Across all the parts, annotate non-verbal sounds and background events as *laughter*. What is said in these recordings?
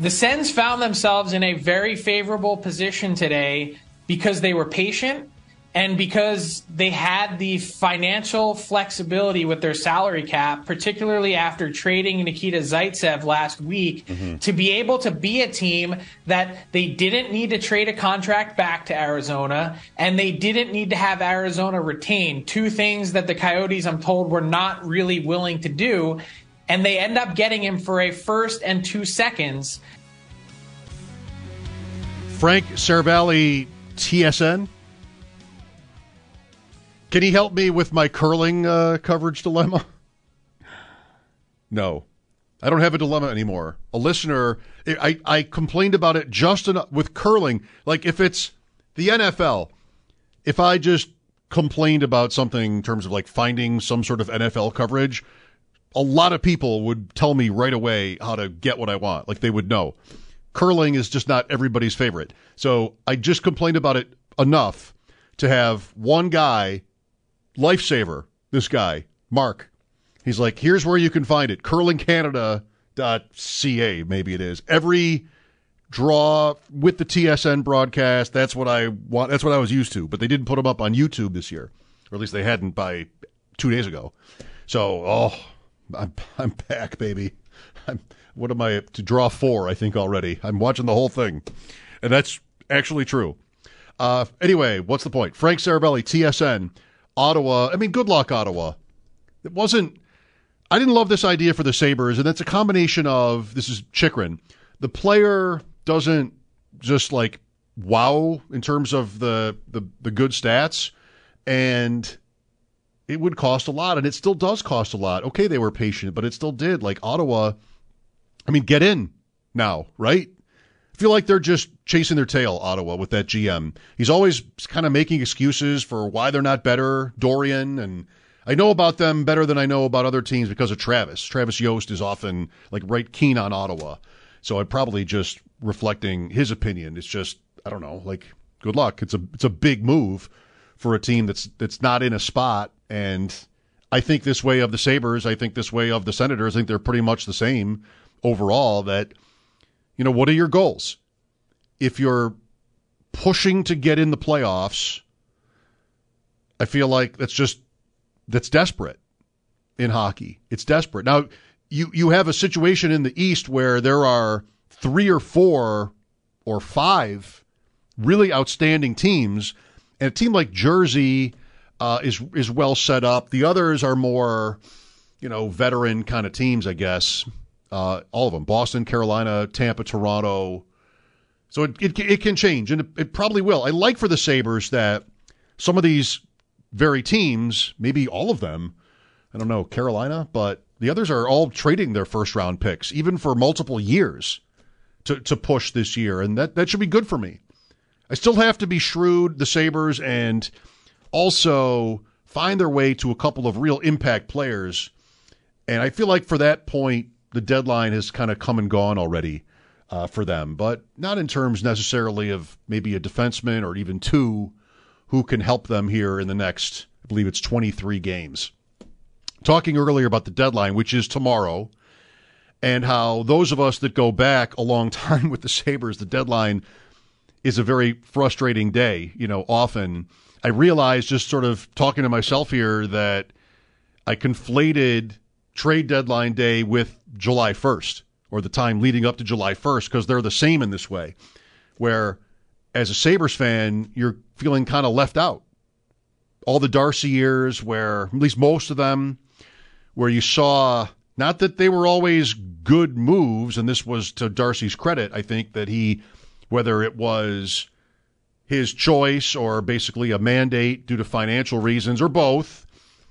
The Sens found themselves in a very favorable position today because they were patient and because they had the financial flexibility with their salary cap, particularly after trading Nikita Zaitsev last week, mm-hmm. to be able to be a team that they didn't need to trade a contract back to Arizona and they didn't need to have Arizona retain. Two things that the Coyotes, I'm told, were not really willing to do and they end up getting him for a first and two seconds. Frank Seravalli, TSN. Can he help me with my curling uh, coverage dilemma? No, I don't have a dilemma anymore. A listener, I, I complained about it just enough with curling. Like if it's the NFL, if I just complained about something in terms of like finding some sort of NFL coverage, a lot of people would tell me right away how to get what I want. Like they would know. Curling is just not everybody's favorite. So I just complained about it enough to have one guy, lifesaver, this guy, Mark. He's like, here's where you can find it. Curlingcanada.ca, maybe it is. Every draw with the TSN broadcast, that's what I want that's what I was used to. But they didn't put them up on YouTube this year. Or at least they hadn't by two days ago. So oh I'm I'm back, baby. I'm what am I to draw four? I think already. I'm watching the whole thing, and that's actually true. Uh, anyway, what's the point? Frank Seravalli, TSN, Ottawa. I mean, good luck, Ottawa. It wasn't. I didn't love this idea for the Sabres, and that's a combination of this is Chychrun. The player doesn't just like wow in terms of the the, the good stats, and it would cost a lot, and it still does cost a lot. Okay, they were patient, but it still did. Like Ottawa, I mean, get in now, right? I feel like they're just chasing their tail, Ottawa, with that GM. He's always kind of making excuses for why they're not better, Dorian, and I know about them better than I know about other teams because of Travis. Travis Yost is often like right keen on Ottawa. So I'm probably just reflecting his opinion. It's just I don't know, like good luck. It's a it's a big move for a team that's that's not in a spot and I think this way of the Sabres, I think this way of the Senators, I think they're pretty much the same overall that you know, what are your goals? If you're pushing to get in the playoffs, I feel like that's just that's desperate in hockey. It's desperate. Now, you you have a situation in the East where there are three or four or five really outstanding teams, and a team like Jersey uh, is is well set up. The others are more, you know, veteran kind of teams, I guess. Uh, all of them: Boston, Carolina, Tampa, Toronto. So it it, it can change, and it, it probably will. I like for the Sabres that some of these very teams, maybe all of them, I don't know, Carolina, but the others are all trading their first round picks, even for multiple years, to to push this year, and that that should be good for me. I still have to be shrewd, the Sabres, and also find their way to a couple of real impact players. And I feel like for that point, the deadline has kind of come and gone already uh, for them, but not in terms necessarily of maybe a defenseman or even two who can help them here in the next, I believe it's 23 games. Talking earlier about the deadline, which is tomorrow, and how those of us that go back a long *laughs* time with the Sabres, the deadline is a very frustrating day. You know, often I realize just sort of talking to myself here that I conflated trade deadline day with July 1st. or the time leading up to July 1st because they're the same in this way, where as a Sabres fan, you're feeling kind of left out. All the Darcy years, where at least most of them, where you saw not that they were always good moves, and this was to Darcy's credit, I think, that he, whether it was his choice or basically a mandate due to financial reasons or both,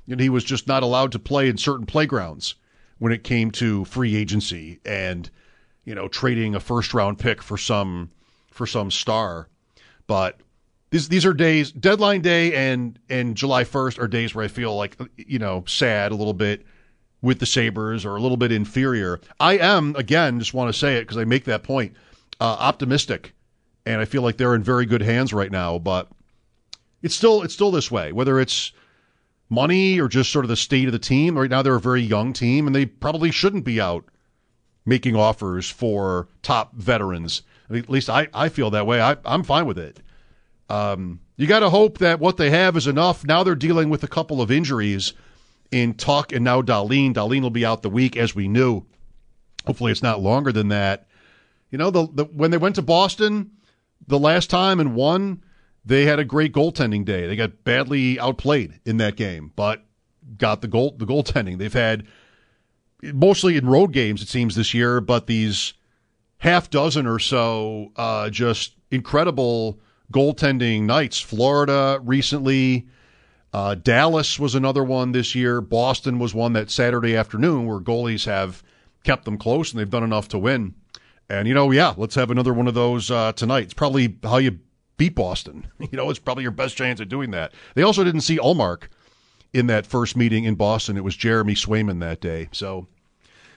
and he was just not allowed to play in certain playgrounds when it came to free agency and you know trading a first round pick for some for some star. But these these are days deadline day and and July 1st are days where I feel like you know sad a little bit with the Sabres or a little bit inferior. I am again just want to say it because I make that point uh, optimistic and I feel like they're in very good hands right now, but it's still it's still this way whether it's money or just sort of the state of the team. Right now, they're a very young team, and they probably shouldn't be out making offers for top veterans. At least I, I feel that way. I, I'm fine with it. Um, you got to hope that what they have is enough. Now they're dealing with a couple of injuries in Tuch and now Dahlin. Dahlin will be out the week, as we knew. Hopefully, it's not longer than that. You know, the, the when they went to Boston the last time and won, they had a great goaltending day. They got badly outplayed in that game, but got the goal the goaltending. They've had mostly in road games it seems this year, but these half dozen or so uh, just incredible goaltending nights. Florida recently, uh, Dallas was another one this year. Boston was one that Saturday afternoon where goalies have kept them close and they've done enough to win. And you know, yeah, let's have another one of those uh, tonight. It's probably how you beat Boston. *laughs* You know, it's probably your best chance at doing that. They also didn't see Ullmark in that first meeting in Boston. It was Jeremy Swayman that day. So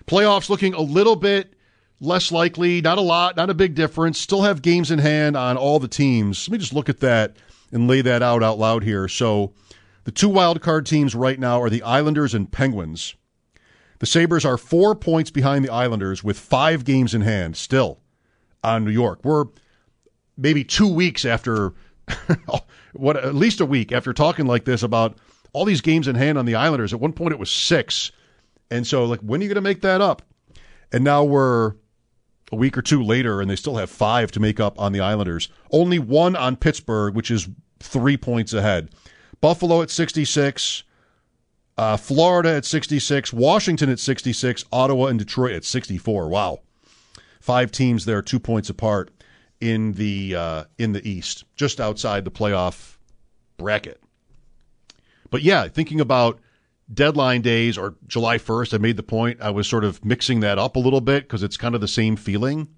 playoffs looking a little bit less likely, not a lot, not a big difference. Still have games in hand on all the teams. Let me just look at that and lay that out out loud here. So the two wild card teams right now are the Islanders and Penguins. The Sabres are four points behind the Islanders with five games in hand still on New York. We're maybe two weeks after, *laughs* what at least a week after talking like this about all these games in hand on the Islanders. At one point, it was six, and so like, when are you going to make that up? And now we're a week or two later, and they still have five to make up on the Islanders. Only one on Pittsburgh, which is three points ahead. Buffalo at 66, uh, Florida at 66, Washington at 66, Ottawa and Detroit at 64. Wow. Five teams there, two points apart in the uh, in the East, just outside the playoff bracket. But yeah, thinking about deadline days or July 1st, I made the point. I was sort of mixing that up a little bit because it's kind of the same feeling.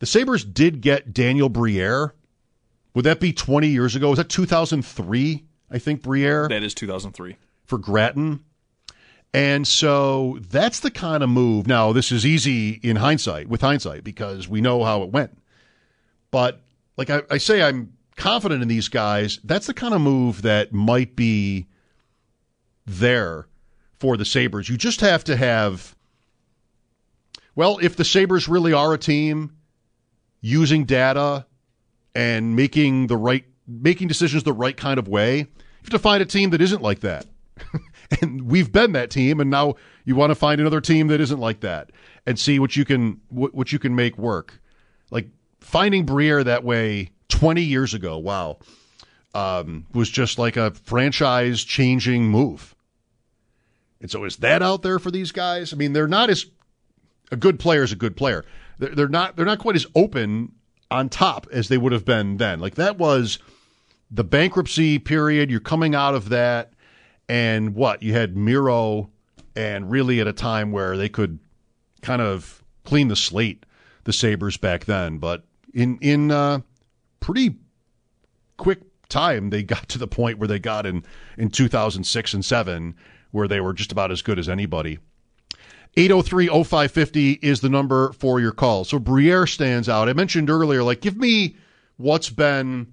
The Sabres did get Daniel Briere. Would that be 20 years ago? Was that 2003? I think Briere. That is 2003. For Gratton. And so that's the kind of move. Now, this is easy in hindsight, with hindsight, because we know how it went. But like I, I say, I'm confident in these guys. That's the kind of move that might be there for the Sabres. You just have to have, well, if the Sabres really are a team using data and making the right, making decisions the right kind of way, you have to find a team that isn't like that. *laughs* and we've been that team, and now you want to find another team that isn't like that and see what you can what, what you can make work. Like finding Briere that way 20 years ago, wow, um, was just like a franchise changing move. And so is that out there for these guys? I mean, they're not as a good player is a good player. They're, they're not they're not quite as open on top as they would have been then. Like that was the bankruptcy period. You're coming out of that, and what? You had Miro, and really at a time where they could kind of clean the slate, the Sabres back then. But in in uh, pretty quick time they *laughs* got to the point where they got in in 2006 and 7 where they were just about as good as anybody. 803-0550 is the number for your call. So briere stands out. I mentioned earlier like give me what's been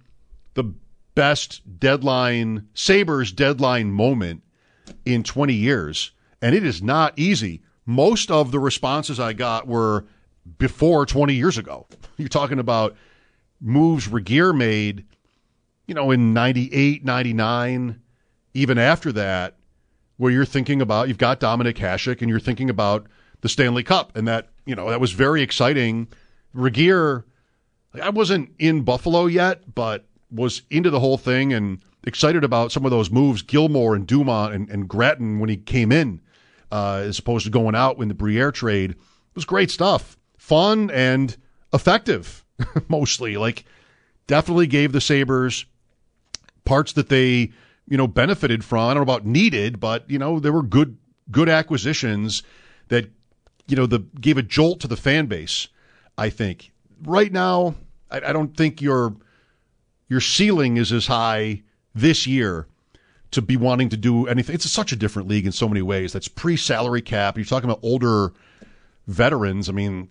the best deadline sabres deadline moment in 20 years and it is not easy most of the responses i got were before 20 years ago. *laughs* You're talking about moves Regier made, you know, in 98, 99, even after that, where you're thinking about, you've got Dominik Hasek and you're thinking about the Stanley Cup, and that you know that was very exciting. Regier, I wasn't in Buffalo yet, but was into the whole thing and excited about some of those moves. Gilmour and Dumont and, and Gratton when he came in, uh, as opposed to going out in the Briere trade, it was great stuff, fun and effective, *laughs* mostly. Like, definitely gave the Sabres parts that they you know benefited from. I don't know about needed, but you know there were good good acquisitions that you know the gave a jolt to the fan base. I think right now I, I don't think your your ceiling is as high this year to be wanting to do anything. It's such a different league in so many ways. That's pre salary cap. You're talking about older veterans. I mean,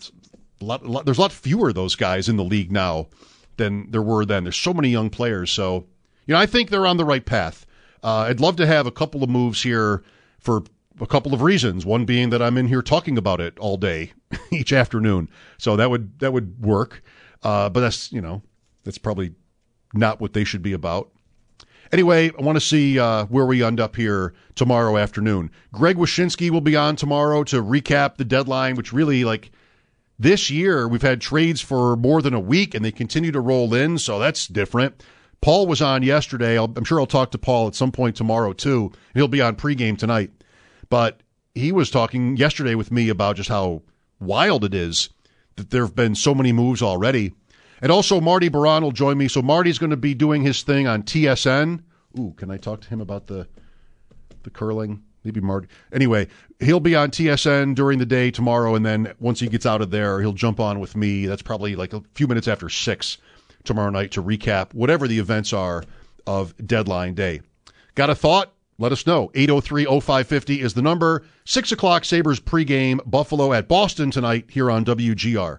a lot, a lot, there's a lot fewer of those guys in the league now than there were then. There's so many young players. So, you know, I think they're on the right path. Uh, I'd love to have a couple of moves here for a couple of reasons. One being that I'm in here talking about it all day, *laughs* each afternoon. So that would that would work. Uh, but that's you know that's probably not what they should be about. Anyway, I want to see uh, where we end up here tomorrow afternoon. Greg Wyshynski will be on tomorrow to recap the deadline, which really like this year we've had trades for more than a week and they continue to roll in, so that's different. Paul was on yesterday. i am sure I'll talk to Paul at some point tomorrow too. He'll be on pregame tonight. But he was talking yesterday with me about just how wild it is that there have been so many moves already. And also, Marty Biron will join me. So Marty's going to be doing his thing on TSN. Ooh, can I talk to him about the the curling? Maybe Marty. Anyway, he'll be on TSN during the day tomorrow, and then once he gets out of there, he'll jump on with me. That's probably like a few minutes after six tomorrow night to recap whatever the events are of deadline day. Got a thought? Let us know. 803 0550 is the number. 6 o'clock Sabres pregame, Buffalo at Boston tonight here on WGR.